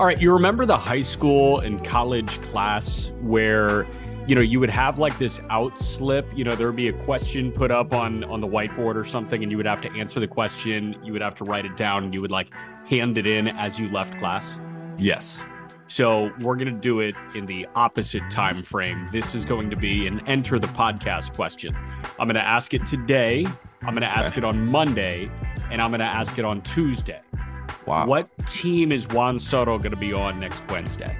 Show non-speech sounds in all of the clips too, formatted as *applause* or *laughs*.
All right, you remember the high school and college class where you know you would have like this out slip, you know, there would be a question put up on on the whiteboard or something and you would have to answer the question, you would have to write it down and you would like hand it in as you left class. Yes. So we're going to do it in the opposite time frame. This is going to be an enter the podcast question. I'm going to ask it today, I'm going to ask it on Monday, and I'm going to ask it on Tuesday. Wow. What team is Juan Soto going to be on next Wednesday?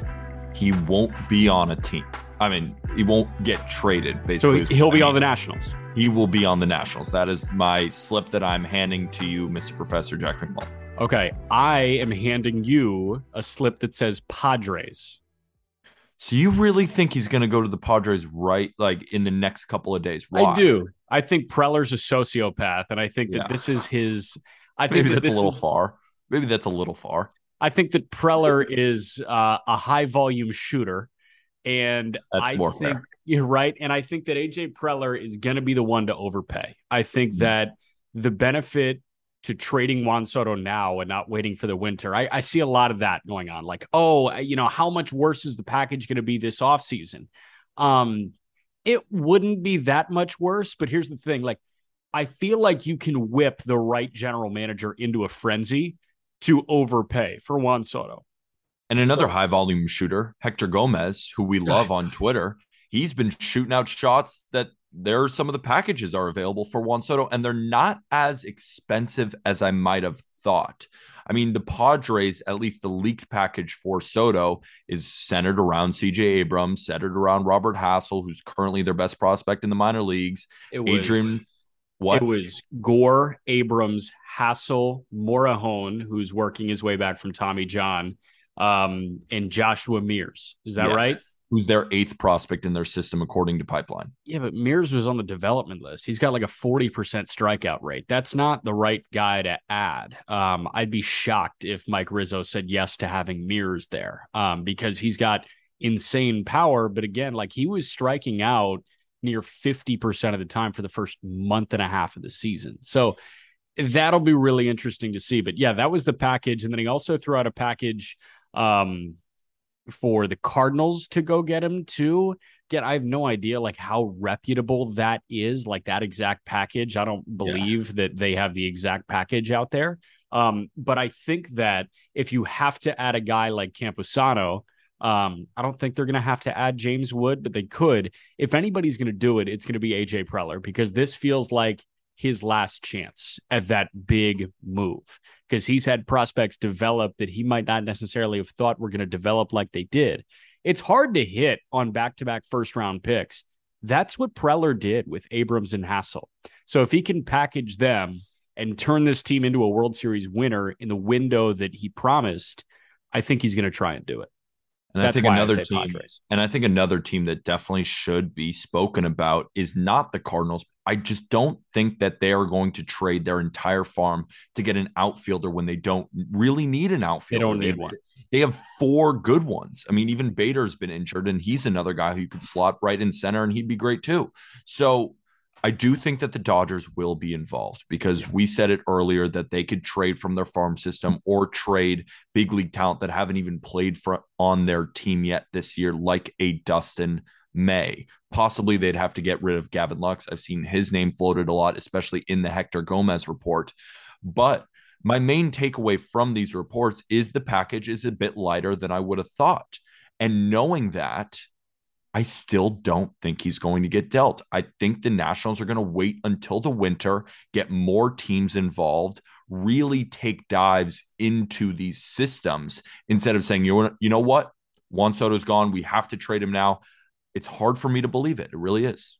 He won't be on a team. I mean, he won't get traded. Basically, he- he'll be I on the Nationals. He will be on the Nationals. That is my slip that I'm handing to you, Mr. Professor Jack McMullen. Okay, I am handing you a slip that says Padres. So you really think he's going to go to the Padres right, like in the next couple of days? Why? I do. I think Preller's a sociopath, and I think that Yeah. this is his. I *laughs* think Maybe that that's a little is- far. Maybe that's a little far. I think that Preller is uh, a high volume shooter, and That's I more think fair. you're right. And I think that AJ Preller is going to be the one to overpay. I think Mhm. that the benefit to trading Juan Soto now and not waiting for the winter, I, I see a lot of that going on. Like, oh, you know, how much worse is the package going to be this offseason? Um, it wouldn't be that much worse, but here's the thing: like, I feel like you can whip the right general manager into a frenzy to overpay for Juan Soto. And another So- high volume shooter, Hector Gomez, who we love on Twitter, he's been shooting out shots that there are some of the packages are available for Juan Soto, and they're not as expensive as I might have thought. I mean, the Padres, at least the leaked package for Soto, is centered around CJ Abrams, centered around Robert Hassell, who's currently their best prospect in the minor leagues. It was Adrian, what? It was Gore, Abrams, Hassell, Morejon, who's working his way back from Tommy John, um, and Joshua Mears. Is that Yes. right? Who's their eighth prospect in their system, according to Pipeline. Yeah, but Mears was on the development list. He's got like a 40% strikeout rate. That's not the right guy to add. Um, I'd be shocked if Mike Rizzo said yes to having Mears there um, because he's got insane power. But again, like he was striking out near 50% of the time for the first month and a half of the season. So that'll be really interesting to see. But yeah, that was the package. And then he also threw out a package um, for the Cardinals to go get him too. Again, I have no idea like how reputable that is, like that exact package. I don't believe that they have the exact package out there. Um, but I think that if you have to add a guy like Campusano, um, I don't think they're going to have to add James Wood, but they could. If anybody's going to do it, it's going to be AJ Preller because this feels like his last chance at that big move because he's had prospects develop that he might not necessarily have thought were going to develop like they did. It's hard to hit on back to back first round picks. That's what Preller did with Abrams and Hassell. So if he can package them and turn this team into a World Series winner in the window that he promised, I think he's going to try and do it. And That's I think why I another team, Padres. and I think another team that definitely should be spoken about is not the Cardinals. I just don't think that they are going to trade their entire farm to get an outfielder when they don't really need an outfielder. They don't need one. They have four good ones. I mean, even Bader's been injured, and he's another guy who you could slot right in center, and he'd be great too. So I do think that the Dodgers will be involved because we said it earlier that they could trade from their farm system or trade big league talent that haven't even played for on their team yet this year, like a Dustin May. Possibly they'd have to get rid of Gavin Lux. I've seen his name floated a lot, especially in the Hector Gomez report. But my main takeaway from these reports is the package is a bit lighter than I would have thought. And knowing that, I still don't think he's going to get dealt. I think the Nationals are going to wait until the winter, get more teams involved, really take dives into these systems instead of saying, you know, you know what? Juan Soto's gone. We have to trade him now. It's hard for me to believe it. It really is.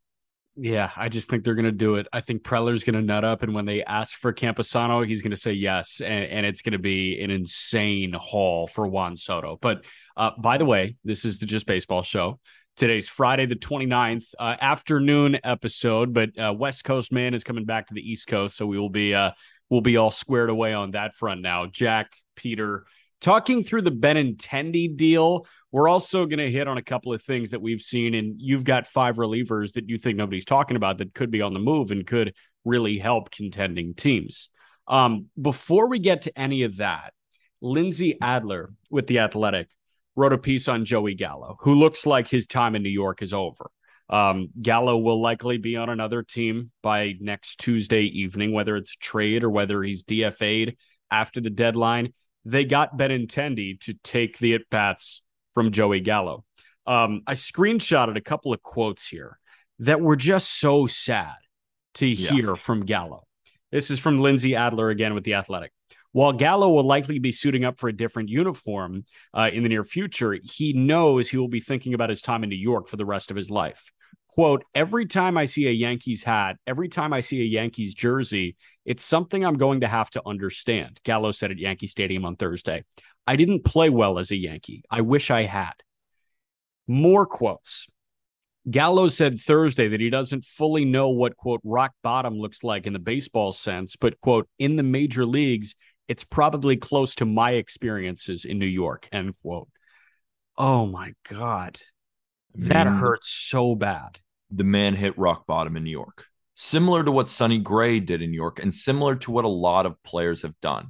Yeah, I just think they're going to do it. I think Preller's going to nut up, and when they ask for Campusano, he's going to say yes, and, and it's going to be an insane haul for Juan Soto. But uh, by the way, this is the Just Baseball show. Today's Friday, the 29th, uh, afternoon episode, but uh, West Coast man is coming back to the East Coast, so we will be uh, we'll be all squared away on that front now. Jack, Peter, talking through the Benintendi deal we're also going to hit on a couple of things that we've seen, and you've got five relievers that you think nobody's talking about that could be on the move and could really help contending teams. Um, before we get to any of that, Lindsey Adler with The Athletic wrote a piece on Joey Gallo, who looks like his time in New York is over. Um, Gallo will likely be on another team by next Tuesday evening, whether it's trade or whether he's DFA'd after the deadline. They got Benintendi to take the at bats from Joey Gallo. Um, I screenshotted a couple of quotes here that were just so sad to yeah. hear from Gallo. This is from Lindsey Adler again with The Athletic. While Gallo will likely be suiting up for a different uniform uh, in the near future, he knows he will be thinking about his time in New York for the rest of his life. Quote, every time I see a Yankees hat, every time I see a Yankees jersey, it's something I'm going to have to understand, Gallo said at Yankee Stadium on Thursday. I didn't play well as a Yankee. I wish I had. More quotes. Gallo said Thursday that he doesn't fully know what, quote, rock bottom looks like in the baseball sense, but, quote, in the major leagues, it's probably close to my experiences in New York, end quote. Oh my God. That hurts so bad. The man hit rock bottom in New York, similar to what Sonny Gray did in New York, and similar to what a lot of players have done.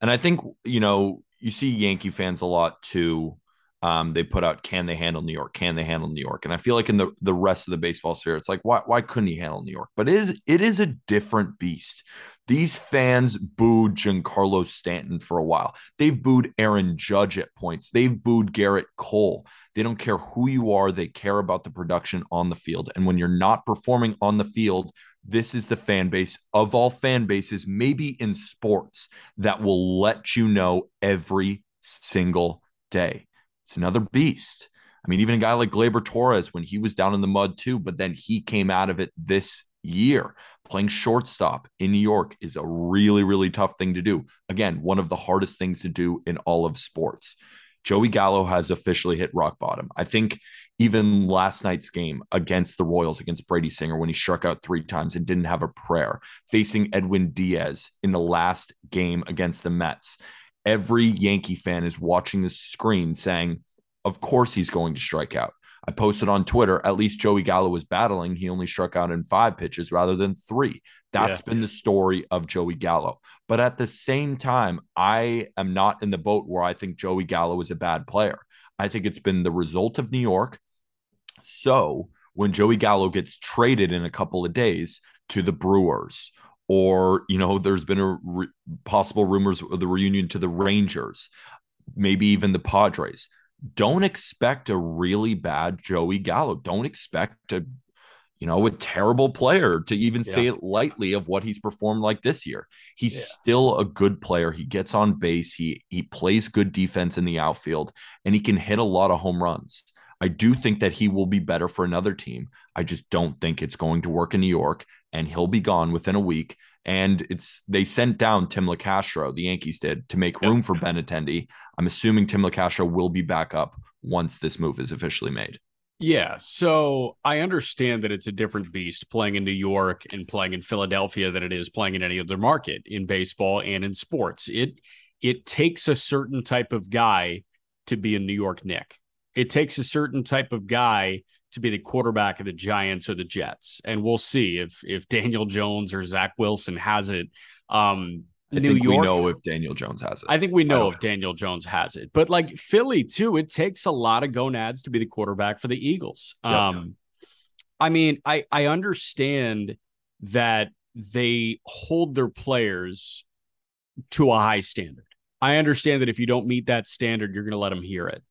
And I think, you know, you see Yankee fans a lot too. Um, they put out can they handle New York? Can they handle New York? And I feel like in the the rest of the baseball sphere, it's like why why couldn't he handle New York? But it is it is a different beast. These fans booed Giancarlo Stanton for a while. They've booed Aaron Judge at points. They've booed Gerrit Cole. They don't care who you are. They care about the production on the field. And when you're not performing on the field, this is the fan base of all fan bases, maybe in sports, that will let you know every single day. It's another beast. I mean, even a guy like Gleyber Torres, when he was down in the mud too, but then he came out of it this year. Playing shortstop in New York is a really, really tough thing to do. Again, one of the hardest things to do in all of sports. Joey Gallo has officially hit rock bottom. I think even last night's game against the Royals, against Brady Singer, when he struck out three times and didn't have a prayer, facing Edwin Diaz in the last game against the Mets. Every Yankee fan is watching the screen saying, Of course he's going to strike out. I posted on Twitter, at least Joey Gallo was battling. He only struck out in five pitches rather than three. That's yeah. been the story of Joey Gallo. But at the same time, I am not in the boat where I think Joey Gallo is a bad player. I think it's been the result of New York. So when Joey Gallo gets traded in a couple of days to the Brewers, or you know, there's been a re- possible rumors of the reunion to the Rangers, maybe even the Padres. Don't expect a really bad Joey Gallo. Don't expect a you know, a terrible player to even yeah. say it lightly of what he's performed like this year. He's yeah. still a good player. He gets on base. He he plays good defense in the outfield and he can hit a lot of home runs. I do think that he will be better for another team. I just don't think it's going to work in New York and he'll be gone within a week. And it's they sent down Tim Locastro, the Yankees did, to make room for Benintendi. I'm assuming Tim Locastro will be back up once this move is officially made. Yeah, so I understand that it's a different beast playing in New York and playing in Philadelphia than it is playing in any other market in baseball and in sports. It it takes a certain type of guy to be a New York Knick. It takes a certain type of guy to be the quarterback of the Giants or the Jets, and we'll see if if Daniel Jones or Zach Wilson has it. Um, I New think York. we know if Daniel Jones has it. I think we know if Daniel Jones has it, but like Philly too, it takes a lot of gonads to be the quarterback for the Eagles. Yep. Um, I mean, I I understand that they hold their players to a high standard. I understand that if you don't meet that standard, you're going to let them hear it.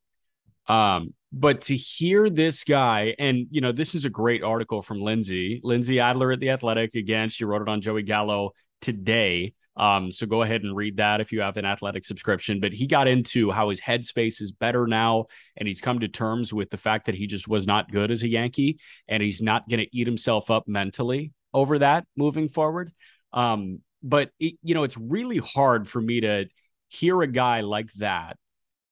Um, but to hear this guy, and you know, this is a great article from Lindsey, Lindsey Adler at the Athletic. Again, she wrote it on Joey Gallo today. Um, so go ahead and read that if you have an athletic subscription. But he got into how his headspace is better now, and he's come to terms with the fact that he just was not good as a Yankee, and he's not going to eat himself up mentally over that moving forward. Um, but it, you know, it's really hard for me to hear a guy like that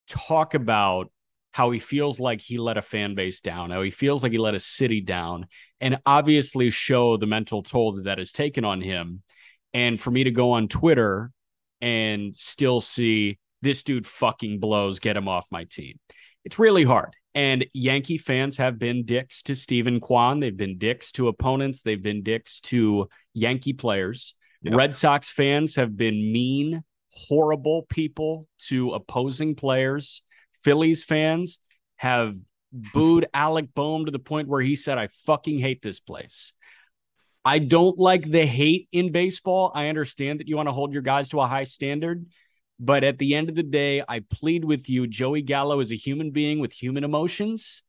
talk about how he feels like he let a fan base down, how he feels like he let a city down, and obviously show the mental toll that that has taken on him. And for me to go on Twitter and still see this dude fucking blows, get him off my team. It's really hard. And Yankee fans have been dicks to Steven Kwan. They've been dicks to opponents. They've been dicks to Yankee players. Yep. Red Sox fans have been mean, horrible people to opposing players. Phillies fans have booed *laughs* Alec Bohm to the point where he said, I fucking hate this place. I don't like the hate in baseball. I understand that you want to hold your guys to a high standard. But at the end of the day, I plead with you. Joey Gallo is a human being with human emotions.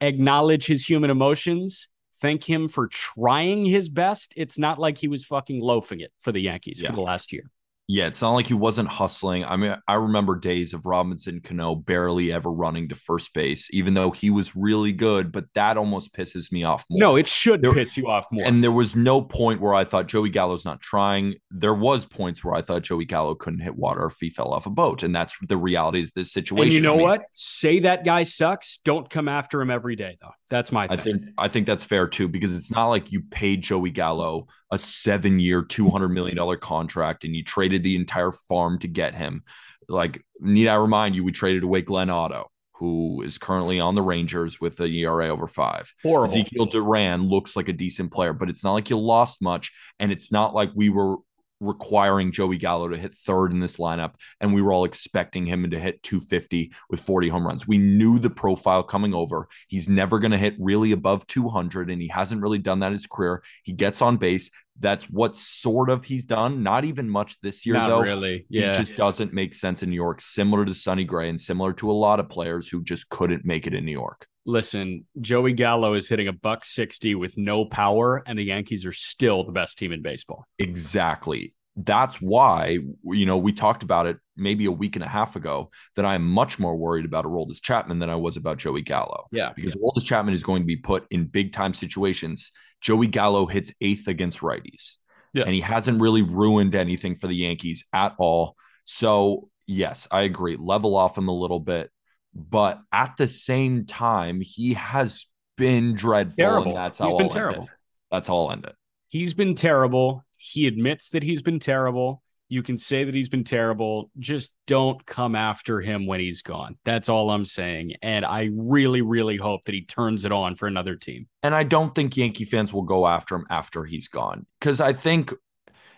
Acknowledge his human emotions. Thank him for trying his best. It's not like he was fucking loafing it for the Yankees Yeah. for the last year. Yeah, it's not like he wasn't hustling. I mean, I remember days of Robinson Cano barely ever running to first base, even though he was really good. But that almost pisses me off more. No, it should There- piss you off more. And there was no point where I thought Joey Gallo's not trying. There was points where I thought Joey Gallo couldn't hit water if he fell off a boat, and that's the reality of this situation. And you know I mean, what? Say that guy sucks. Don't come after him every day, though. That's my I think I think that's fair too because it's not like you paid Joey Gallo a seven-year, two hundred million dollar contract and you traded the entire farm to get him. Like, need I remind you, we traded away Glenn Otto, who is currently on the Rangers with an ERA over five. Horrible. Ezekiel Duran looks like a decent player, but it's not like you lost much, and it's not like we were requiring Joey Gallo to hit third in this lineup, and we were all expecting him to hit 250 with 40 home runs. We knew the profile coming over. He's never going to hit really above 200, and he hasn't really done that in his career. He gets on base. That's what sort of he's done. Not even much this year, Not though. really. Yeah. It just doesn't make sense in New York, similar to Sonny Gray and similar to a lot of players who just couldn't make it in New York. Listen, Joey Gallo is hitting a buck 60 with no power, and the Yankees are still the best team in baseball. Exactly. That's why, you know, we talked about it maybe a week and a half ago that I am much more worried about Aroldis Chapman than I was about Joey Gallo. Yeah. Because Aroldis Chapman is going to be put in big time situations. Joey Gallo hits eighth against righties. Yeah. And he hasn't really ruined anything for the Yankees at all. So, yes, I agree. Level off him a little bit. But at the same time, he has been dreadful. Terrible. And that's how He's I'll been end it. terrible. That's how I'll end it. He's been terrible. He admits that he's been terrible. You can say that he's been terrible. Just don't come after him when he's gone. That's all I'm saying. And I really, really hope that he turns it on for another team. And I don't think Yankee fans will go after him after he's gone because I think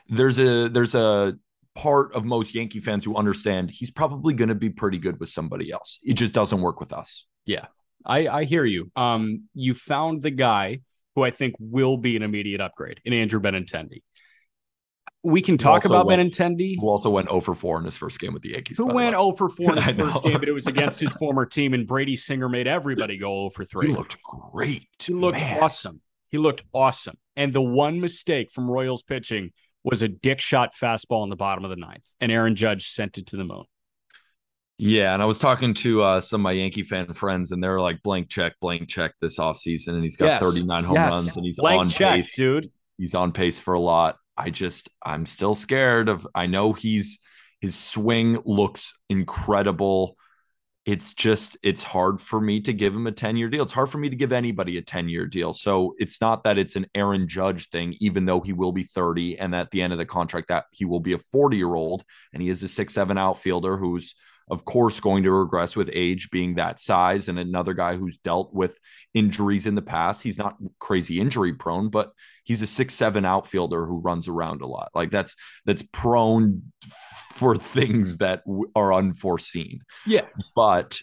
there's a there's a part of most Yankee fans who understand he's probably going to be pretty good with somebody else. It just doesn't work with us. I, I hear you. Um, you found the guy who I think will be an immediate upgrade in Andrew Benintendi. We can talk about went- Benintendi. Who also went 0 for 4 in his first game with the Yankees. Who went way. 0 for 4 in *laughs* his first game, but it was against his former team, and Brady Singer made everybody go 0 for 3. He looked great. He looked Man. awesome. He looked awesome. And the one mistake from Royals pitching was a dick shot fastball in the bottom of the ninth, and Aaron Judge sent it to the moon. Yeah, and I was talking to uh, some of my Yankee fan friends, and they're like blank check, blank check this offseason, and he's got Yes. 39 home Yes. runs, and he's Blank on check, pace. dude. he's on pace for a lot. I just I'm still scared of I know he's his swing looks incredible. It's just it's hard for me to give him a 10-year deal. It's hard for me to give anybody a 10-year deal. So it's not that it's an Aaron Judge thing, even though he will be 30 and at the end of the contract that he will be a 40-year-old and he is a six-seven outfielder who's of course, going to regress with age being that size and another guy who's dealt with injuries in the past. He's not crazy injury prone, but he's a six seven outfielder who runs around a lot. Like that's that's prone for things that are unforeseen. Yeah. But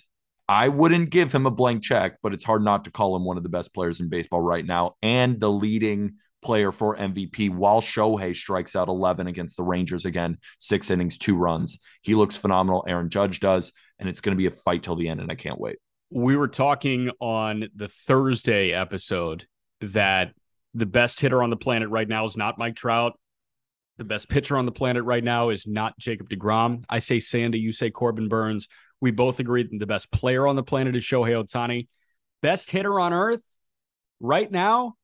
I wouldn't give him a blank check, but it's hard not to call him one of the best players in baseball right now and the leading player for MVP while Shohei strikes out 11 against the Rangers again, six innings, two runs. He looks phenomenal. Aaron Judge does, and it's going to be a fight till the end, and I can't wait. We were talking on the Thursday episode that the best hitter on the planet right now is not Mike Trout. The best pitcher on the planet right now is not Jacob DeGrom. I say Sandy, you say Corbin Burnes. We both agreed that the best player on the planet is Shohei Ohtani. Best hitter on earth right now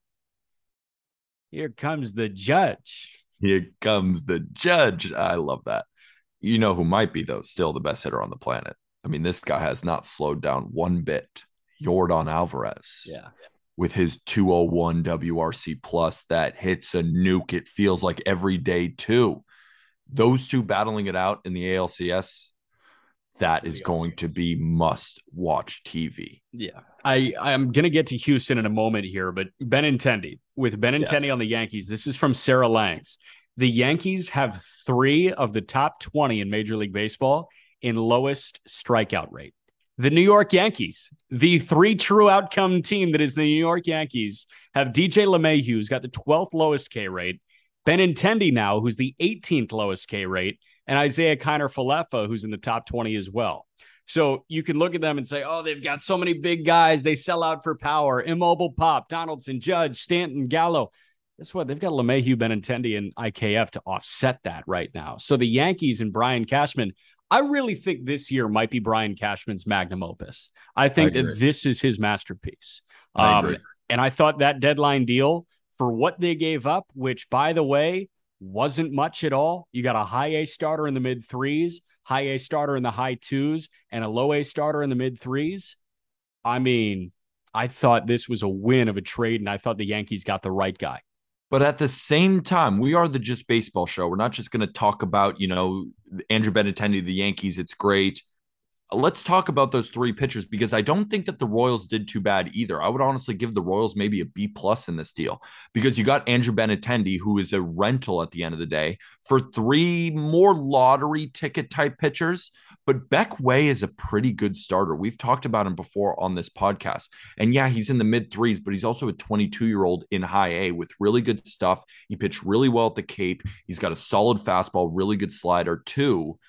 here comes the judge. Here comes the judge. I love that. You know who might be, though, still the best hitter on the planet. I mean, this guy has not slowed down one bit. Yordan Alvarez. Yeah. With his 201 WRC plus that hits a nuke, it feels like every day, too. Those two battling it out in the ALCS that is going to be must watch TV. Yeah. I, I'm going to get to Houston in a moment here, but Benintendi, with Benintendi Yes. on the Yankees, this is from Sarah Langs. The Yankees have three of the top 20 in Major League Baseball in lowest strikeout rate. The New York Yankees, the three true outcome team that is the New York Yankees, have DJ LeMahieu, who's got the 12th lowest K rate, Benintendi now, who's the 18th lowest K rate, and Isiah Kiner Falefa, who's in the top 20 as well. So you can look at them and say, oh, they've got so many big guys. They sell out for power. Immobile Pop, Donaldson, Judge, Stanton, Gallo. Guess what? They've got LeMahieu, Benintendi, and IKF to offset that right now. So the Yankees and Brian Cashman, I really think this year might be Brian Cashman's magnum opus. I think I that this is his masterpiece. I Um, and I thought that deadline deal for what they gave up, which by the way, wasn't much at all. You got a high A starter in the mid threes, high A starter in the high twos, and a low A starter in the mid threes. I mean, I thought this was a win of a trade, and I thought the Yankees got the right guy. But at the same time, we are the Just Baseball show. We're not just going to talk about, you know, Andrew Benintendi, the Yankees. It's great. Let's talk about those three pitchers because I don't think that the Royals did too bad either. I would honestly give the Royals maybe a B plus in this deal because you got Andrew Benintendi, who is a rental at the end of the day, for three more lottery ticket type pitchers. But Beck Way is a pretty good starter. We've talked about him before on this podcast. And yeah, he's in the mid threes, but he's also a 22 year old in high A with really good stuff. He pitched really well at the Cape. He's got a solid fastball, really good slider, too.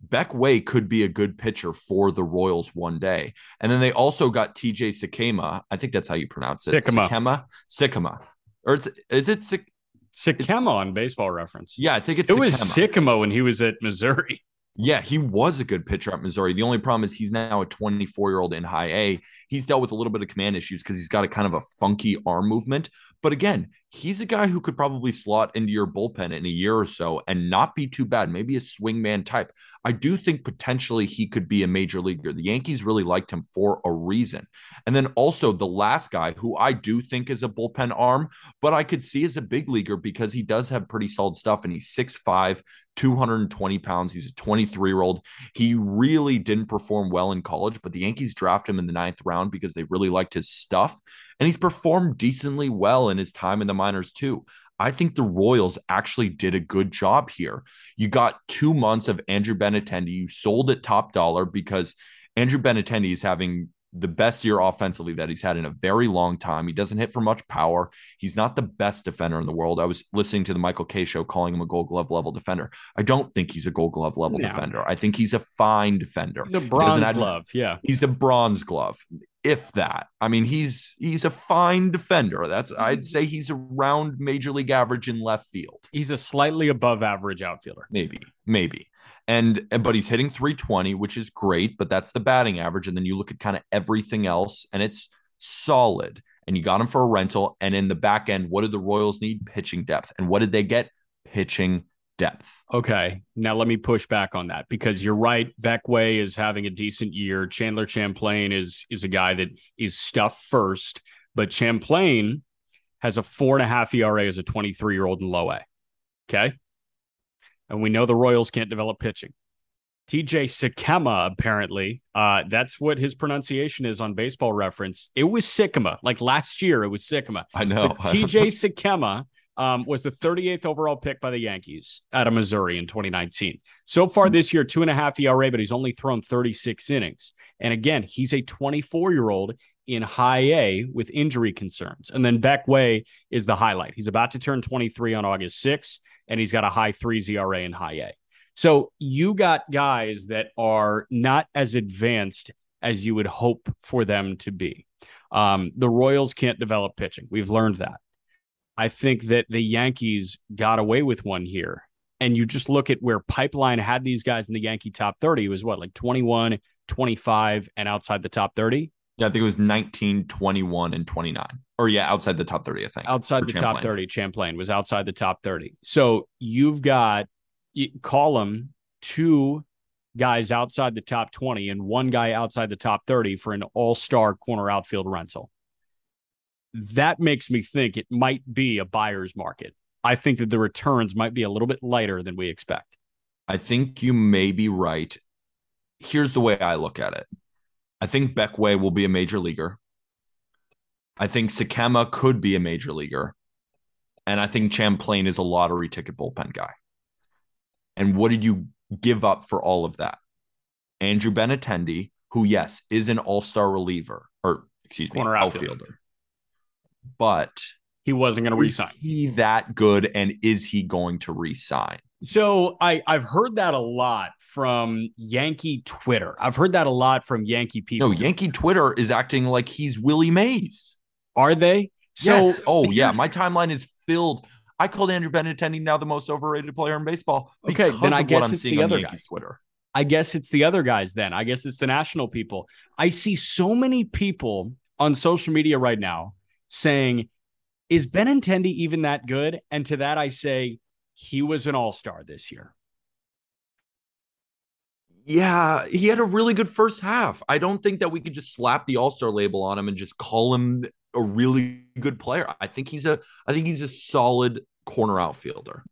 Beck Way could be a good pitcher for the Royals one day. And then they also got TJ Sikkema. I think that's how you pronounce it. Sikkema. Sikkema. Sikkema. Or is, is it Sik- Sikkema on baseball reference. Yeah, I think it's It was Sikkema. When he was at Missouri. Yeah, he was a good pitcher at Missouri. The only problem is he's now a 24 year old in high A. He's dealt with a little bit of command issues because he's got a kind of a funky arm movement. But again, he's a guy who could probably slot into your bullpen in a year or so and not be too bad. Maybe a swingman type. I do think potentially he could be a major leaguer. The Yankees really liked him for a reason. And then also the last guy who I do think is a bullpen arm, but I could see as a big leaguer because he does have pretty solid stuff and he's 6'5, 220 pounds. He's a 23 year old. He really didn't perform well in college, but the Yankees draft him in the ninth round because they really liked his stuff. And he's performed decently well in his time in the minors, too. I think the Royals actually did a good job here. You got two months of Andrew Benintendi. You sold at top dollar because Andrew Benintendi is having the best year offensively that he's had in a very long time. He doesn't hit for much power. He's not the best defender in the world. I was listening to the Michael Kay show calling him a gold glove level defender. I don't think he's a gold glove level No. defender. I think he's a fine defender. He's a bronze add- glove. Yeah. He's a bronze glove, if that. I mean, he's he's a fine defender. That's mm-hmm. I'd say he's around major league average in left field. He's a slightly above average outfielder. Maybe, maybe. And and- but he's hitting 320, which is great, but that's the batting average. And then you look at kind of everything else, and it's solid. And you got him for a rental. And in the back end, what did the Royals need? Pitching depth. And what did they get? Pitching depth. Okay. Now let me push back on that because you're right. Beck Way is having a decent year. Chandler Champlain is is a guy that is stuff first, but Champlain has a four and a half ERA as a 23 year old in low A. Okay. And we know the Royals can't develop pitching. TJ Sikkema, apparently. Uh, that's what his pronunciation is on baseball reference. It was Sikkema. Like last year, it was Sikkema. I know. TJ *laughs* Sikkema um, was the 38th overall pick by the Yankees out of Missouri in 2019. So far this year, two and a half ERA, but he's only thrown 36 innings. And again, he's a 24 year old in high A with injury concerns. And then Beck Way is the highlight. He's about to turn 23 on August 6th, and he's got a high three ZRA in high A. So you got guys that are not as advanced as you would hope for them to be. Um, the Royals can't develop pitching. We've learned that. I think that the Yankees got away with one here. And you just look at where Pipeline had these guys in the Yankee top 30. It was what, like 21, 25, and outside the top 30? Yeah, I think it was 19, 21, and 29. Or yeah, outside the top 30, I think. Outside the Champlain. top 30, Champlain was outside the top 30. So you've got you call them two guys outside the top 20 and one guy outside the top 30 for an all-star corner outfield rental. That makes me think it might be a buyer's market. I think that the returns might be a little bit lighter than we expect. I think you may be right. Here's the way I look at it. I think Beck Way will be a major leaguer. I think Sikkema could be a major leaguer. And I think Champlain is a lottery ticket bullpen guy. And what did you give up for all of that? Andrew Benintendi, who, yes, is an all star reliever or, excuse me, Corner outfielder. outfielder. But he wasn't going to resign. He that good, and is he going to resign? So I I've heard that a lot from Yankee Twitter. I've heard that a lot from Yankee people. No, Yankee Twitter is acting like he's Willie Mays. Are they? So, yes. Oh yeah, my timeline is filled. I called Andrew Benintendi now the most overrated player in baseball. Okay, then I guess it's the other guys. Twitter. I guess it's the other guys. Then I guess it's the national people. I see so many people on social media right now saying, "Is Benintendi even that good?" And to that, I say, he was an all star this year. Yeah, he had a really good first half. I don't think that we could just slap the all star label on him and just call him a really good player. I think he's a I think he's a solid corner outfielder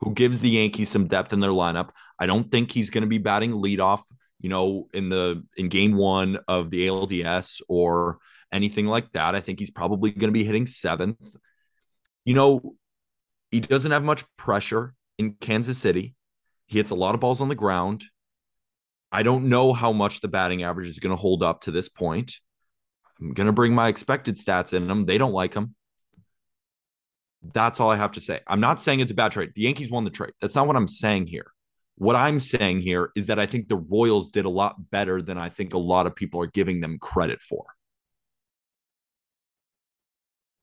who gives the Yankees some depth in their lineup. I don't think he's going to be batting leadoff, you know, in the in game 1 of the ALDS or anything like that. I think he's probably going to be hitting 7th. You know, he doesn't have much pressure in Kansas City. He hits a lot of balls on the ground. I don't know how much the batting average is going to hold up to this point. I'm going to bring my expected stats in them. They don't like him. That's all I have to say. I'm not saying it's a bad trade. The Yankees won the trade. That's not what I'm saying here. What I'm saying here is that I think the Royals did a lot better than I think a lot of people are giving them credit for.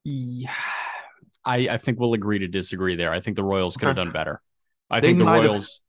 Yeah. I, I think we'll agree to disagree there. I think the Royals could have done better. I they think the Royals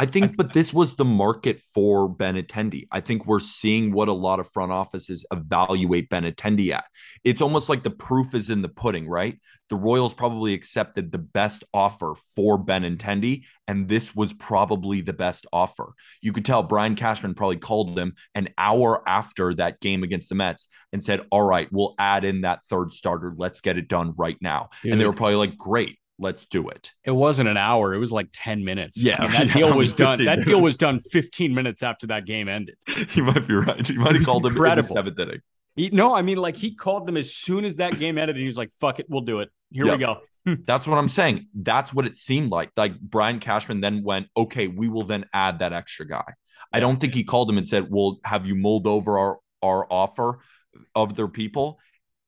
I think, but this was the market for Benintendi. I think we're seeing what a lot of front offices evaluate Benintendi at. It's almost like the proof is in the pudding, right? The Royals probably accepted the best offer for Benintendi, and this was probably the best offer. You could tell Brian Cashman probably called him an hour after that game against the Mets and said, All right, we'll add in that third starter. Let's get it done right now. Dude. And they were probably like, Great let's do it. It wasn't an hour; it was like ten minutes. Yeah, I mean, *laughs* that yeah, deal was done. That deal was done fifteen minutes after that game ended. *laughs* You might be right. You might have called incredible. him in the seventh inning. He, no, I mean, like he called them as soon as that game ended, and he was like, "Fuck it, we'll do it. Here yep. we go." Hmm. That's what I'm saying. That's what it seemed like. Like Brian Cashman then went, "Okay, we will then add that extra guy." I don't think he called him and said, we'll have you mulled over our our offer of their people?"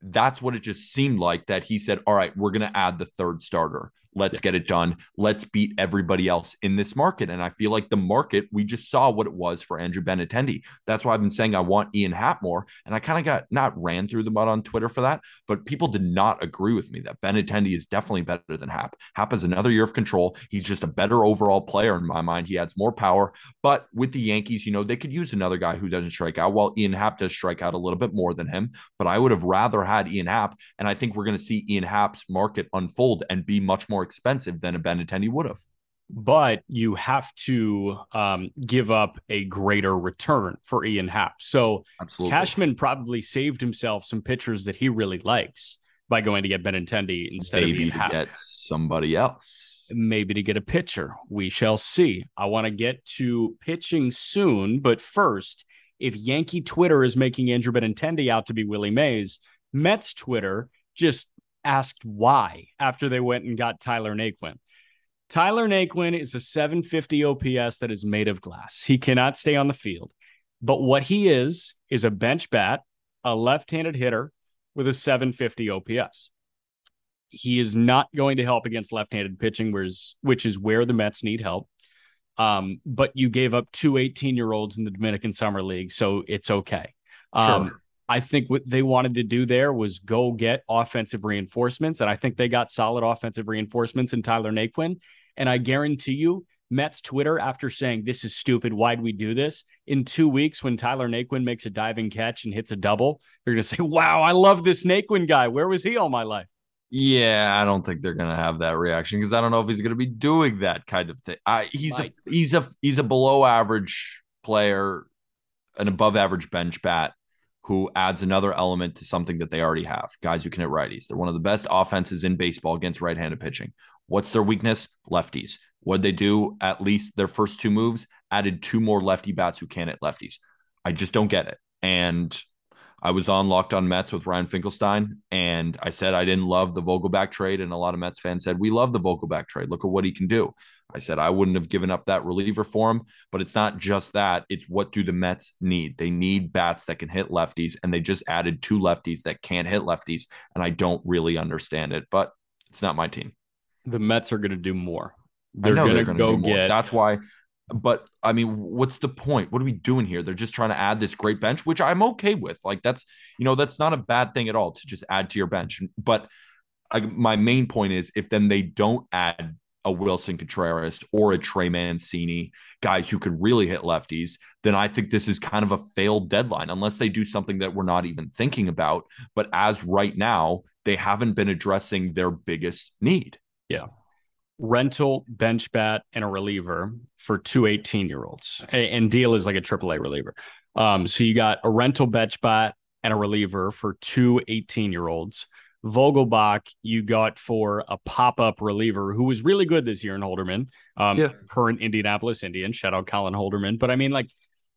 That's what it just seemed like. That he said, "All right, we're going to add the third starter." Let's yeah. get it done. Let's beat everybody else in this market. And I feel like the market, we just saw what it was for Andrew Benintendi. That's why I've been saying I want Ian Happ more. And I kind of got not ran through the mud on Twitter for that, but people did not agree with me that Benintendi is definitely better than Happ. Happ has another year of control. He's just a better overall player in my mind. He adds more power. But with the Yankees, you know, they could use another guy who doesn't strike out. While Ian Happ does strike out a little bit more than him, but I would have rather had Ian Happ. And I think we're going to see Ian Happ's market unfold and be much more more expensive than a Benintendi would have. But you have to um, give up a greater return for Ian Happ. So Absolutely. Cashman probably saved himself some pitchers that he really likes by going to get Benintendi instead Maybe of to being get somebody else. maybe to get a pitcher. We shall see. I want to get to pitching soon, but first, if Yankee Twitter is making Andrew Benintendi out to be Willie Mays, Mets Twitter just asked why after they went and got Tyler Naquin. Tyler Naquin is a 750 OPS that is made of glass. He cannot stay on the field. But what he is, is a bench bat, a left handed hitter with a 750 OPS. He is not going to help against left handed pitching, whereas, which is where the Mets need help. Um, but you gave up two 18 year olds in the Dominican Summer League, so it's okay. Um, Sure. I think what they wanted to do there was go get offensive reinforcements. And I think they got solid offensive reinforcements in Tyler Naquin. And I guarantee you, Mets Twitter, after saying this is stupid, why'd we do this? In two weeks, when Tyler Naquin makes a diving catch and hits a double, they're going to say, wow, I love this Naquin guy. Where was he all my life? Yeah, I don't think they're gonna have that reaction because I don't know if he's gonna be doing that kind of thing. I, he's a he's a he's a below average player, an above average bench bat who adds another element to something that they already have. Guys who can hit righties. They're one of the best offenses in baseball against right-handed pitching. What's their weakness? Lefties. What they do at least their first two moves added two more lefty bats who can hit lefties. I just don't get it. And I was on Locked On Mets with Ryan Finkelstein, and I said I didn't love the Vogelbach trade, and a lot of Mets fans said we love the Vogelbach trade. Look at what he can do. I said I wouldn't have given up that reliever for him, but it's not just that. It's what do the Mets need? They need bats that can hit lefties, and they just added two lefties that can't hit lefties, and I don't really understand it, but it's not my team. The Mets are going to do more. They're going to go do more. get. That's why. But I mean, what's the point? What are we doing here? They're just trying to add this great bench, which I'm okay with. Like that's you know that's not a bad thing at all to just add to your bench. But I, my main point is if then they don't add a Willson Contreras or a Trey Mancini, guys who could really hit lefties, then I think this is kind of a failed deadline unless they do something that we're not even thinking about. But as right now, they haven't been addressing their biggest need. Yeah. Rental, bench bat, and a reliever for two 18 year olds. And deal is like a AAA reliever. Um, so you got a rental bench bat and a reliever for two 18 year olds. Vogelbach, you got for a pop up reliever who was really good this year in Holderman, um, Yeah. current Indianapolis Indian. Shout out Colin Holderman. But I mean, like,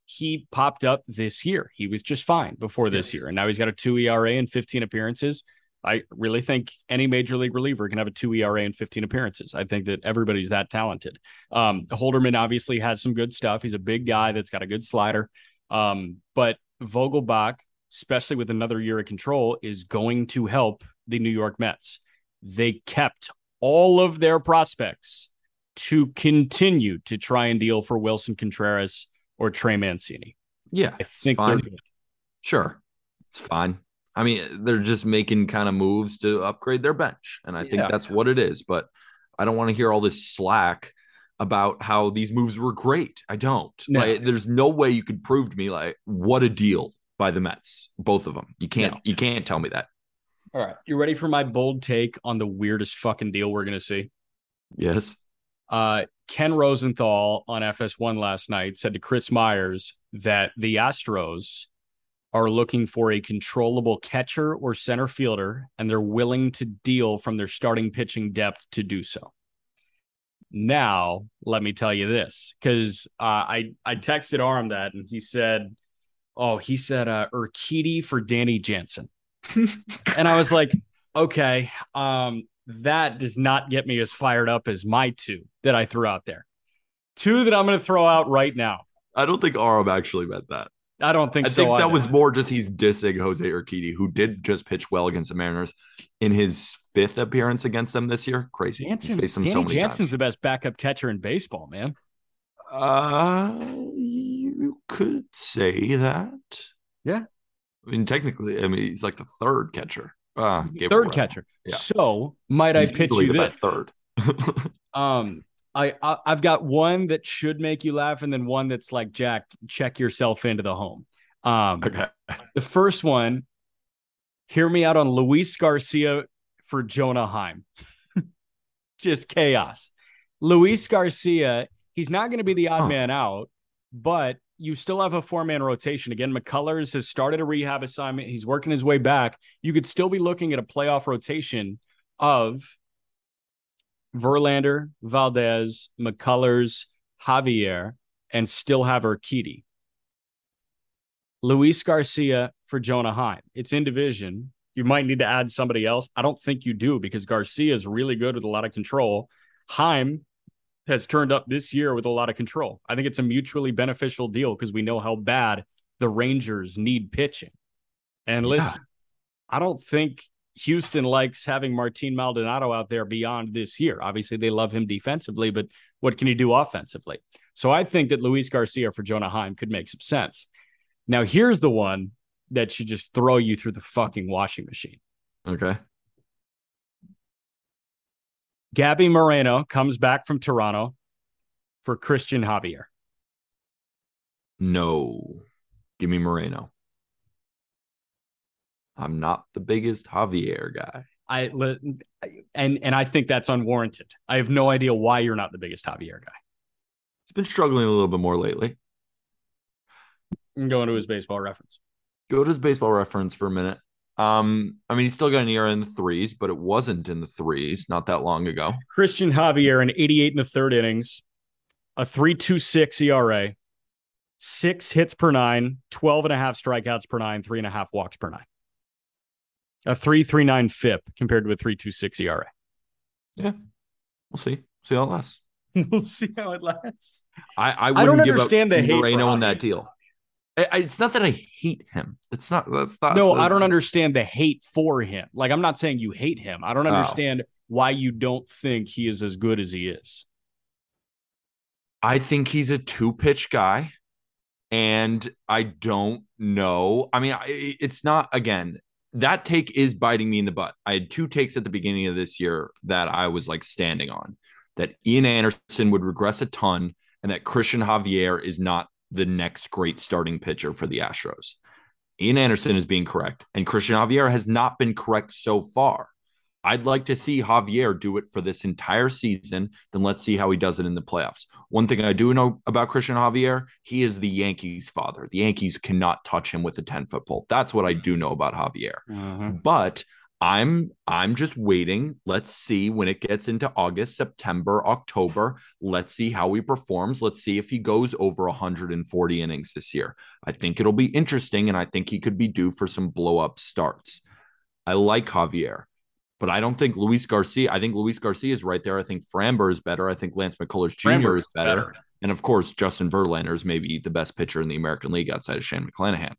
he popped up this year. He was just fine before this Yes. year. And now he's got a two ERA and 15 appearances. I really think any major league reliever can have a two ERA and 15 appearances. I think that everybody's that talented. Um, Holderman obviously has some good stuff. He's a big guy that's got a good slider. Um, but Vogelbach, especially with another year of control, is going to help the New York Mets. They kept all of their prospects to continue to try and deal for Willson Contreras or Trey Mancini. Yeah, I think fine. they're good. Sure. It's fine. I mean, they're just making kind of moves to upgrade their bench. And I think that's what it is. But I don't want to hear all this slack about how these moves were great. I don't. No. Like, there's no way you could prove to me like what a deal by the Mets, both of them. You can't No. you can't tell me that. All right. You ready for my bold take on the weirdest fucking deal we're going to see? Yes. Uh, Ken Rosenthal on FS1 last night said to Chris Myers that the Astros are looking for a controllable catcher or center fielder, and they're willing to deal from their starting pitching depth to do so. Now, let me tell you this, because uh, I I texted Aram that, and he said, "Oh, he said uh, Urquidy for Danny Jansen," and I was like, "Okay, um, that does not get me as fired up as my two that I threw out there. Two that I'm going to throw out right now. I don't think Aram actually meant that. I don't think I so. think that either. was more just he's dissing Jose Urquidy, who did just pitch well against the Mariners in his fifth appearance against them this year. Crazy. Jansen. He's faced so Jansen's times. the best backup catcher in baseball, man. Uh, you could say that. Yeah. I mean, technically, I mean, he's like the third catcher. Uh, Third catcher. Yeah. So might He's I pitch you the this? best third. *laughs* Um, I, I I've got one that should make you laugh, and then one that's like Jack, check yourself into the home. Um, okay. the first one, hear me out on Luis Garcia for Jonah Heim. *laughs* Just chaos. Luis Garcia, he's not going to be the odd Huh. man out, but you still have a four man rotation. Again, McCullers has started a rehab assignment. He's working his way back. You could still be looking at a playoff rotation of Verlander, Valdez, McCullers, Javier, and still have Urquidy. Luis Garcia for Jonah Heim. It's in division. You might need to add somebody else. I don't think you do because Garcia is really good with a lot of control. Heim has turned up this year with a lot of control. I think it's a mutually beneficial deal because we know how bad the Rangers need pitching. And listen, yeah. I don't think Houston likes having Martin Maldonado out there beyond this year. Obviously, they love him defensively, but what can he do offensively? So I think that Luis Garcia for Jonah Heim could make some sense. Now, here's the one that should just throw you through the fucking washing machine. Okay. Gabby Moreno comes back from Toronto for Cristian Javier. No. Give me Moreno. I'm not the biggest Javier guy. I and and I think that's unwarranted. I have no idea why you're not the biggest Javier guy. He's been struggling a little bit more lately. I'm going to his baseball reference. Go to his baseball reference for a minute. Um, I mean, he's still got an ERA in the threes, but it wasn't in the threes not that long ago. Cristian Javier, an 88 in the third innings, a 3.26 ERA, six hits per nine, 12 and a half strikeouts per nine, three and a half walks per nine. A 3.39 FIP compared to a 3.26 ERA. Yeah, we'll see. See how it lasts. *laughs* we'll see how it lasts. I I, I don't understand the hate Moreno in that deal. It's not that I hate him. It's not. That's not. No, I don't understand the hate for him. Like I'm not saying you hate him. I don't oh. understand oh. why you don't think he is as good as he is. I think he's a two pitch guy, and I don't know. I mean, it's not again. That take is biting me in the butt. I had two takes at the beginning of this year that I was like standing on. That Ian Anderson would regress a ton, and that Cristian Javier is not the next great starting pitcher for the Astros. Ian Anderson is being correct, and Cristian Javier has not been correct so far. I'd like to see Javier do it for this entire season. Then let's see how he does it in the playoffs. One thing I do know about Cristian Javier, he is the Yankees' father. The Yankees cannot touch him with a 10 foot pole. That's what I do know about Javier. Uh-huh. But I'm I'm just waiting. Let's see when it gets into August, September, October. Let's see how he performs. Let's see if he goes over 140 innings this year. I think it'll be interesting and I think he could be due for some blow up starts. I like Javier, but I don't think Luis Garcia. I think Luis Garcia is right there. I think Framber is better. I think Lance McCullers Jr. Framber is better. better. And of course, Justin Verlander is maybe the best pitcher in the American League outside of Shane McClanahan.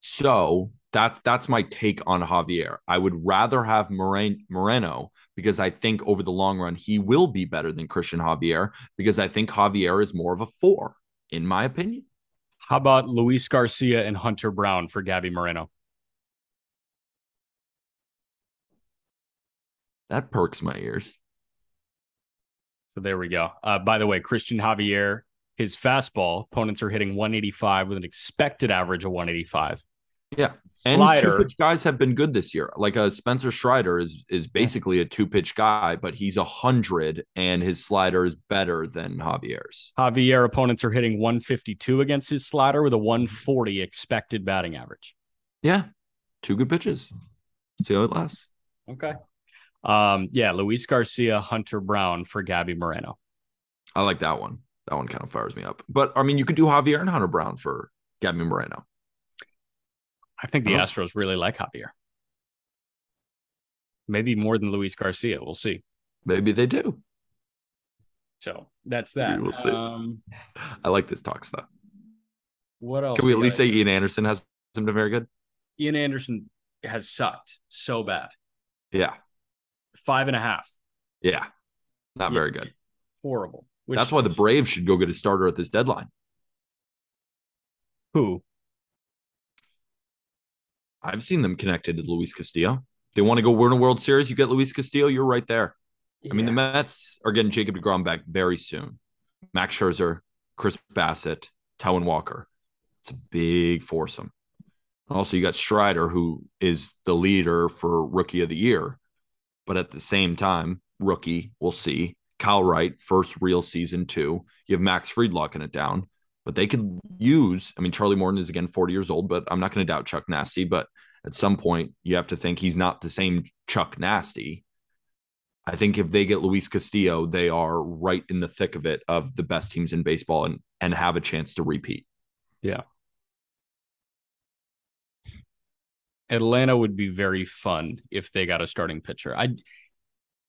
So that's that's my take on Javier. I would rather have Moreno because I think over the long run he will be better than Cristian Javier because I think Javier is more of a four, in my opinion. How about Luis Garcia and Hunter Brown for Gabby Moreno? That perks my ears. So there we go. Uh, by the way, Cristian Javier, his fastball opponents are hitting 185 with an expected average of 185. Yeah. And two pitch guys have been good this year. Like a uh, Spencer Strider is is basically a two pitch guy, but he's a hundred and his slider is better than Javier's. Javier opponents are hitting 152 against his slider with a 140 expected batting average. Yeah. Two good pitches. See how it lasts. Okay. Um, yeah, Luis Garcia, Hunter Brown for Gabby Moreno. I like that one. That one kind of fires me up. But I mean, you could do Javier and Hunter Brown for Gabby Moreno. I think the Astros really like Javier. Maybe more than Luis Garcia. We'll see. Maybe they do. So that's that. We'll see. Um, I like this talk stuff. What else? Can we at least say Ian Anderson has been very good? Ian Anderson has sucked so bad. Yeah. Five and a half. Yeah. Not yeah. very good. Horrible. That's why the Braves should go get a starter at this deadline. Who? I've seen them connected to Luis Castillo. They want to go win a World Series. You get Luis Castillo, you're right there. Yeah. I mean, the Mets are getting Jacob DeGrom back very soon. Max Scherzer, Chris Bassitt, Taijuan Walker. It's a big foursome. Also, you got Strider, who is the leader for Rookie of the Year, but at the same time, rookie, we'll see. Kyle Wright, first real season two. You have Max Fried locking it down. but they could use. I mean, Charlie Morton is again 40 years old, but I'm not going to doubt Chuck Nasty. But at some point, you have to think he's not the same Chuck Nasty. I think if they get Luis Castillo, they are right in the thick of it of the best teams in baseball and and have a chance to repeat. Yeah. Atlanta would be very fun if they got a starting pitcher. I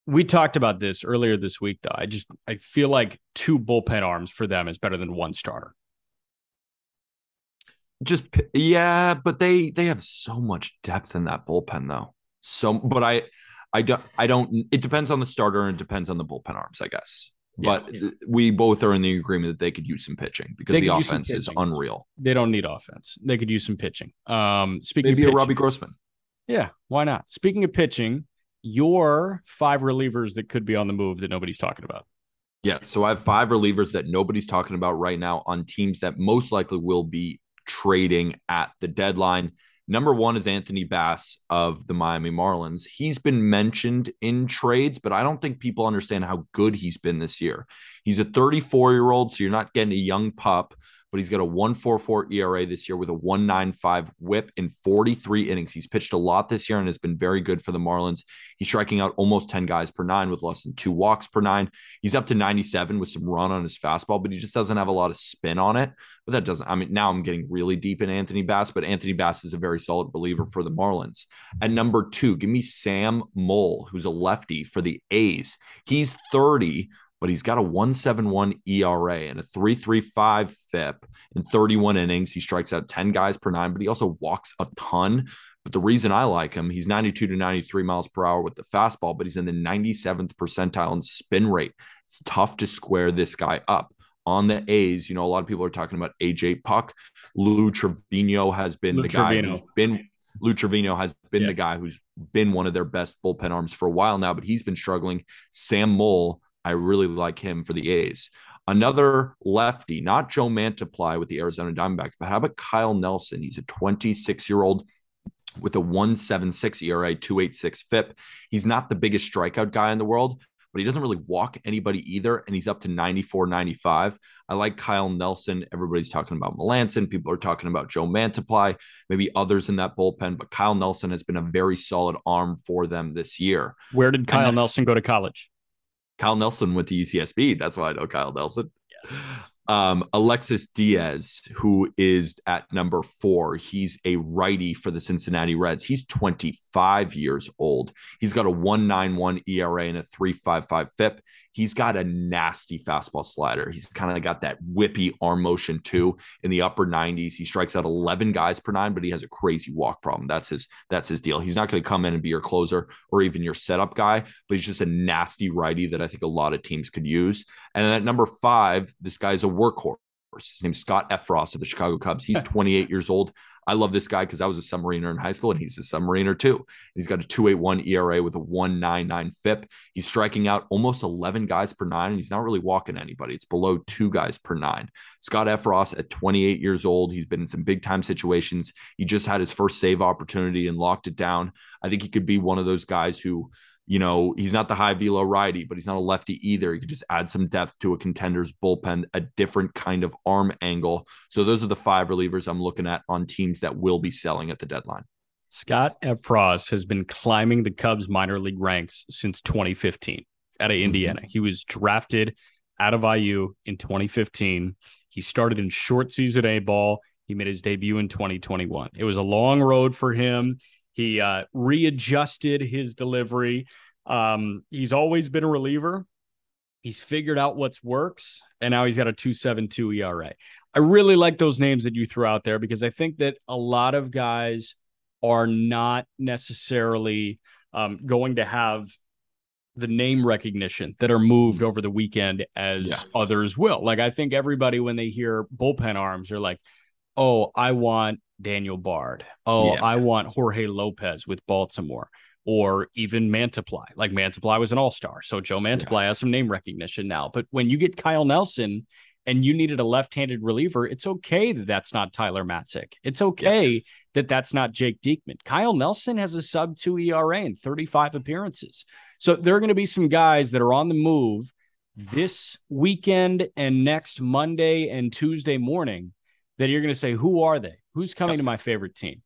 we talked about this earlier this week though. I just I feel like two bullpen arms for them is better than one starter. Just yeah, but they they have so much depth in that bullpen though. So but I I don't I don't it depends on the starter and it depends on the bullpen arms, I guess. Yeah, but yeah. we both are in the agreement that they could use some pitching because They the could use some offense is unreal. They don't need offense. They could use some pitching. Um speaking Maybe of a Robbie Grossman. Yeah, why not? Speaking of pitching, your five relievers that could be on the move that nobody's talking about. Yes. So I have five relievers that nobody's talking about right now on teams that most likely will be trading at the deadline. Number one is Anthony Bass of the Miami Marlins. He's been mentioned in trades, but I don't think people understand how good he's been this year. He's a 34 year old, so you're not getting a young pup, but he's got a 144 ERA this year with a 195 whip in 43 innings. He's pitched a lot this year and has been very good for the Marlins. He's striking out almost 10 guys per nine with less than two walks per nine. He's up to 97 with some run on his fastball, but he just doesn't have a lot of spin on it. But that doesn't, I mean, now I'm getting really deep in Anthony Bass, but Anthony Bass is a very solid reliever for the Marlins. At number two, give me Sam Moll, who's a lefty for the A's. He's 30, but he's got a 171 ERA and a 335 FIP in 31 innings. He strikes out 10 guys per nine, but he also walks a ton. But the reason I like him, he's 92 to 93 miles per hour with the fastball, but he's in the 97th percentile in spin rate. It's tough to square this guy up. On the A's, you know, a lot of people are talking about AJ Puk. Lou Trivino has been Lou the guy Trivino. who's been Lou Trivino has been Yeah. the guy who's been one of their best bullpen arms for a while now, but he's been struggling. Sam Moll, I really like him for the A's. Another lefty, not Joe Mantiply with the Arizona Diamondbacks, but how about Kyle Nelson? He's a 26 year old with a 176 ERA, 286 FIP. He's not the biggest strikeout guy in the world, but he doesn't really walk anybody either. And he's up to 94, 95. I like Kyle Nelson. Everybody's talking about Melancon. People are talking about Joe Mantiply, maybe others in that bullpen, but Kyle Nelson has been a very solid arm for them this year. Where did Kyle then- Nelson go to college? Kyle Nelson went to UCSB. That's why I know Kyle Nelson. Um, Alexis Diaz, who is at number four, he's a righty for the Cincinnati Reds. He's 25 years old. He's got a 191 ERA and a 355 FIP. He's got a nasty fastball slider. He's kind of got that whippy arm motion too in the upper 90s. He strikes out 11 guys per nine, but he has a crazy walk problem. That's his that's his deal. He's not going to come in and be your closer or even your setup guy, but he's just a nasty righty that I think a lot of teams could use. And then at number five, this guy's a workhorse. His name's Scott Effross of the Chicago Cubs. He's *laughs* 28 years old. I love this guy because I was a submariner in high school and he's a submariner too. He's got a 281 ERA with a 199 FIP. He's striking out almost 11 guys per nine and he's not really walking anybody. It's below two guys per nine. Scott Effross at 28 years old. He's been in some big time situations. He just had his first save opportunity and locked it down. I think he could be one of those guys who you know, he's not the high velo righty, but he's not a lefty either. He could just add some depth to a contender's bullpen, a different kind of arm angle. So those are the five relievers I'm looking at on teams that will be selling at the deadline. Scott Effross has been climbing the Cubs minor league ranks since 2015 out of mm-hmm. Indiana. He was drafted out of IU in 2015. He started in short season A ball. He made his debut in 2021. It was a long road for him. He uh, readjusted his delivery. Um, he's always been a reliever. He's figured out what's works, and now he's got a 2.72 ERA. I really like those names that you threw out there because I think that a lot of guys are not necessarily um, going to have the name recognition that are moved over the weekend as Yeah. others will. Like I think everybody when they hear bullpen arms are like, "Oh, I want Daniel Bard. Oh, Yeah. I want Jorge Lopez with Baltimore." Or even Mantiply. Like Mantiply was an all-star. So Joe Mantiply has some name recognition now. But when you get Kyle Nelson and you needed a left-handed reliever, it's okay that that's not Tyler Matzek. It's okay Yes. that that's not Jake Diekman. Kyle Nelson has a sub two ERA in 35 appearances. So there are going to be some guys that are on the move this weekend and next Monday and Tuesday morning that you're going to say, who are they? Who's coming to my favorite team?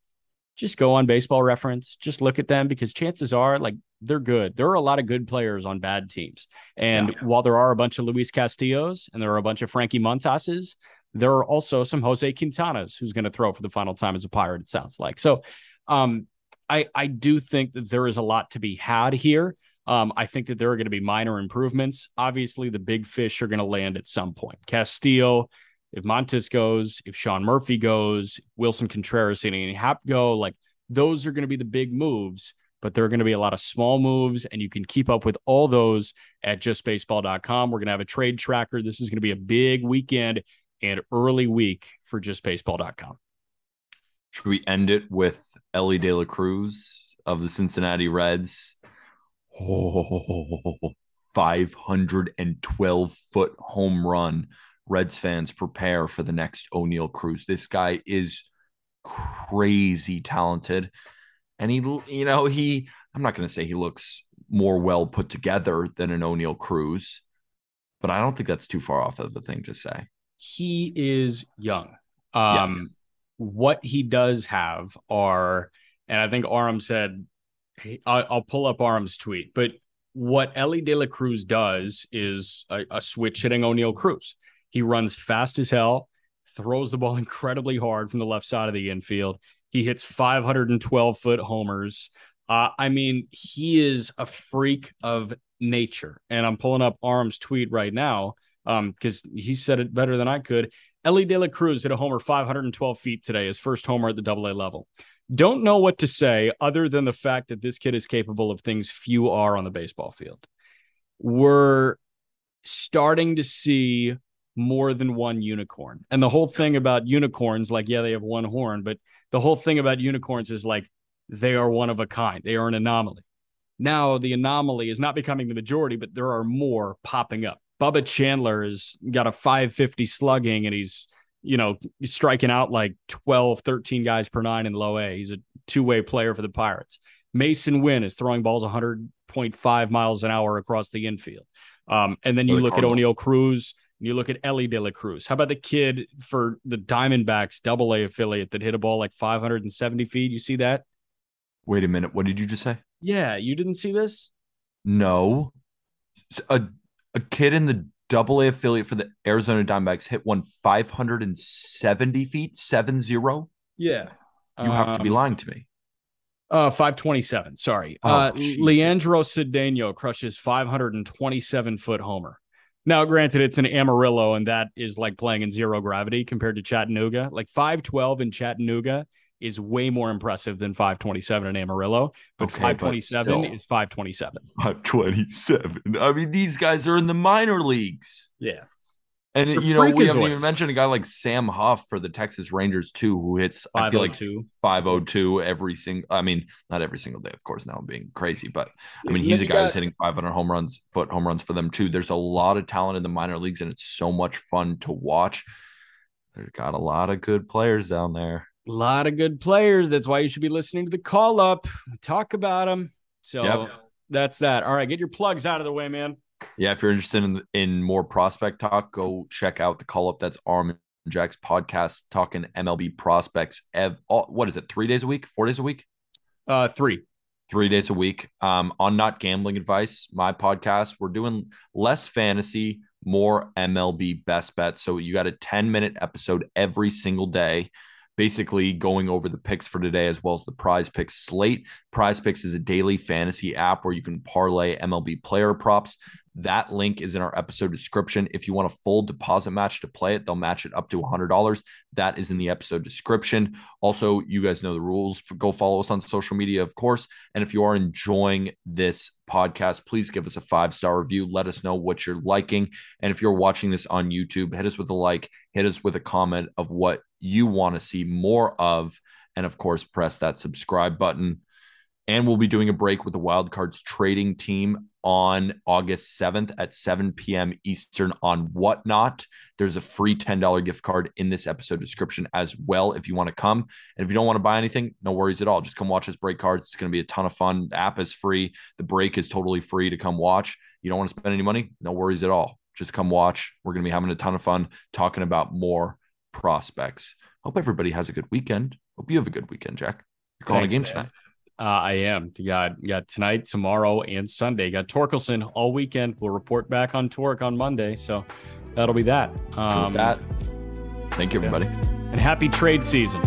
Just go on baseball reference, just look at them because chances are like they're good. There are a lot of good players on bad teams. And yeah. while there are a bunch of Luis Castillos and there are a bunch of Frankie Montases, there are also some Jose Quintanas who's going to throw for the final time as a pirate, it sounds like. So um, I, I do think that there is a lot to be had here. Um, I think that there are going to be minor improvements. Obviously, the big fish are going to land at some point. Castillo, if Montas goes, if Sean Murphy goes, Willson Contreras and Happ go, like those are going to be the big moves. But there are going to be a lot of small moves, and you can keep up with all those at justbaseball.com. We're going to have a trade tracker. This is going to be a big weekend and early week for justbaseball.com. Should we end it with Elly De La Cruz of the Cincinnati Reds? Oh, 512 foot home run. Reds fans prepare for the next Oneil Cruz. This guy is crazy talented. And he, you know, he, I'm not going to say he looks more well put together than an Oneil Cruz, but I don't think that's too far off of a thing to say. He is young. Um, yes. What he does have are, and I think Aram said I'll pull up Aram's tweet, but what Elly De La Cruz does is a, a switch hitting Oneil Cruz. He runs fast as hell, throws the ball *laughs* incredibly hard from the left side of the infield. He hits 512 foot homers. Uh, I mean, he is a freak of nature. And I'm pulling up Aram's tweet right now because um, he said it better than I could. Elly De La Cruz hit a homer 512 feet today, his first homer at the double A level. Don't know what to say other than the fact that this kid is capable of things few are on the baseball field. We're starting to see more than one unicorn. And the whole thing about unicorns, like, yeah, they have one horn, but the whole thing about unicorns is like they are one of a kind, they are an anomaly. Now, the anomaly is not becoming the majority, but there are more popping up. Bubba Chandler has got a 550 slugging and he's you know, striking out like 12, 13 guys per nine in low A. He's a two way player for the Pirates. Masyn Winn is throwing balls 100.5 miles an hour across the infield. Um, and then you the look Cardinals. at Oneil Cruz you look at Elly De La Cruz. How about the kid for the Diamondbacks double A affiliate that hit a ball like 570 feet? You see that? Wait a minute. What did you just say? Yeah. You didn't see this? No. A, a kid in the double A affiliate for the Arizona Diamondbacks hit one 570 feet, seven zero. Yeah. You have to be um, lying to me. Uh, 527. Sorry. Oh, uh, Leandro Cedeno crushes 527 foot homer. Now, granted, it's an Amarillo, and that is like playing in zero gravity compared to Chattanooga. Like 512 in Chattanooga is way more impressive than 527 in Amarillo, but okay, 527 but is 527. 527. I mean, these guys are in the minor leagues. Yeah. And the you know, we haven't even mentioned a guy like Sam Huff for the Texas Rangers too, who hits I feel like 502 every single. I mean, not every single day, of course. Now I'm being crazy, but I mean, he's a guy got, who's hitting 500 home runs, foot home runs for them too. There's a lot of talent in the minor leagues, and it's so much fun to watch. They've got a lot of good players down there. A lot of good players. That's why you should be listening to the call up. talk about them. So yep. that's that. All right, get your plugs out of the way, man. Yeah, if you're interested in in more prospect talk, go check out the call up. That's Aram Jack's podcast talking MLB prospects. Ev, what is it? Three days a week? Four days a week? Uh, three. Three days a week. Um, on not gambling advice, my podcast. We're doing less fantasy, more MLB best bets. So you got a 10 minute episode every single day basically going over the picks for today as well as the prize picks slate. Prize picks is a daily fantasy app where you can parlay MLB player props. That link is in our episode description. If you want a full deposit match to play it, they'll match it up to $100. That is in the episode description. Also, you guys know the rules. Go follow us on social media, of course. And if you are enjoying this podcast, please give us a five star review. Let us know what you're liking. And if you're watching this on YouTube, hit us with a like, hit us with a comment of what you want to see more of. And of course, press that subscribe button. And we'll be doing a break with the Wildcards trading team on August 7th at 7 p.m. Eastern on Whatnot. There's a free $10 gift card in this episode description as well if you want to come. And if you don't want to buy anything, no worries at all. Just come watch us break cards. It's going to be a ton of fun. The app is free. The break is totally free to come watch. You don't want to spend any money? No worries at all. just come watch. We're going to be having a ton of fun talking about more prospects. Hope everybody has a good weekend. Hope you have a good weekend, Jack. You're calling Thanks, a game man. tonight. Uh, I am. You got you got tonight, tomorrow, and Sunday. You got Torkelson all weekend. We'll report back on Torque on Monday. So that'll be that. Um, that, thank you, everybody. and happy trade season.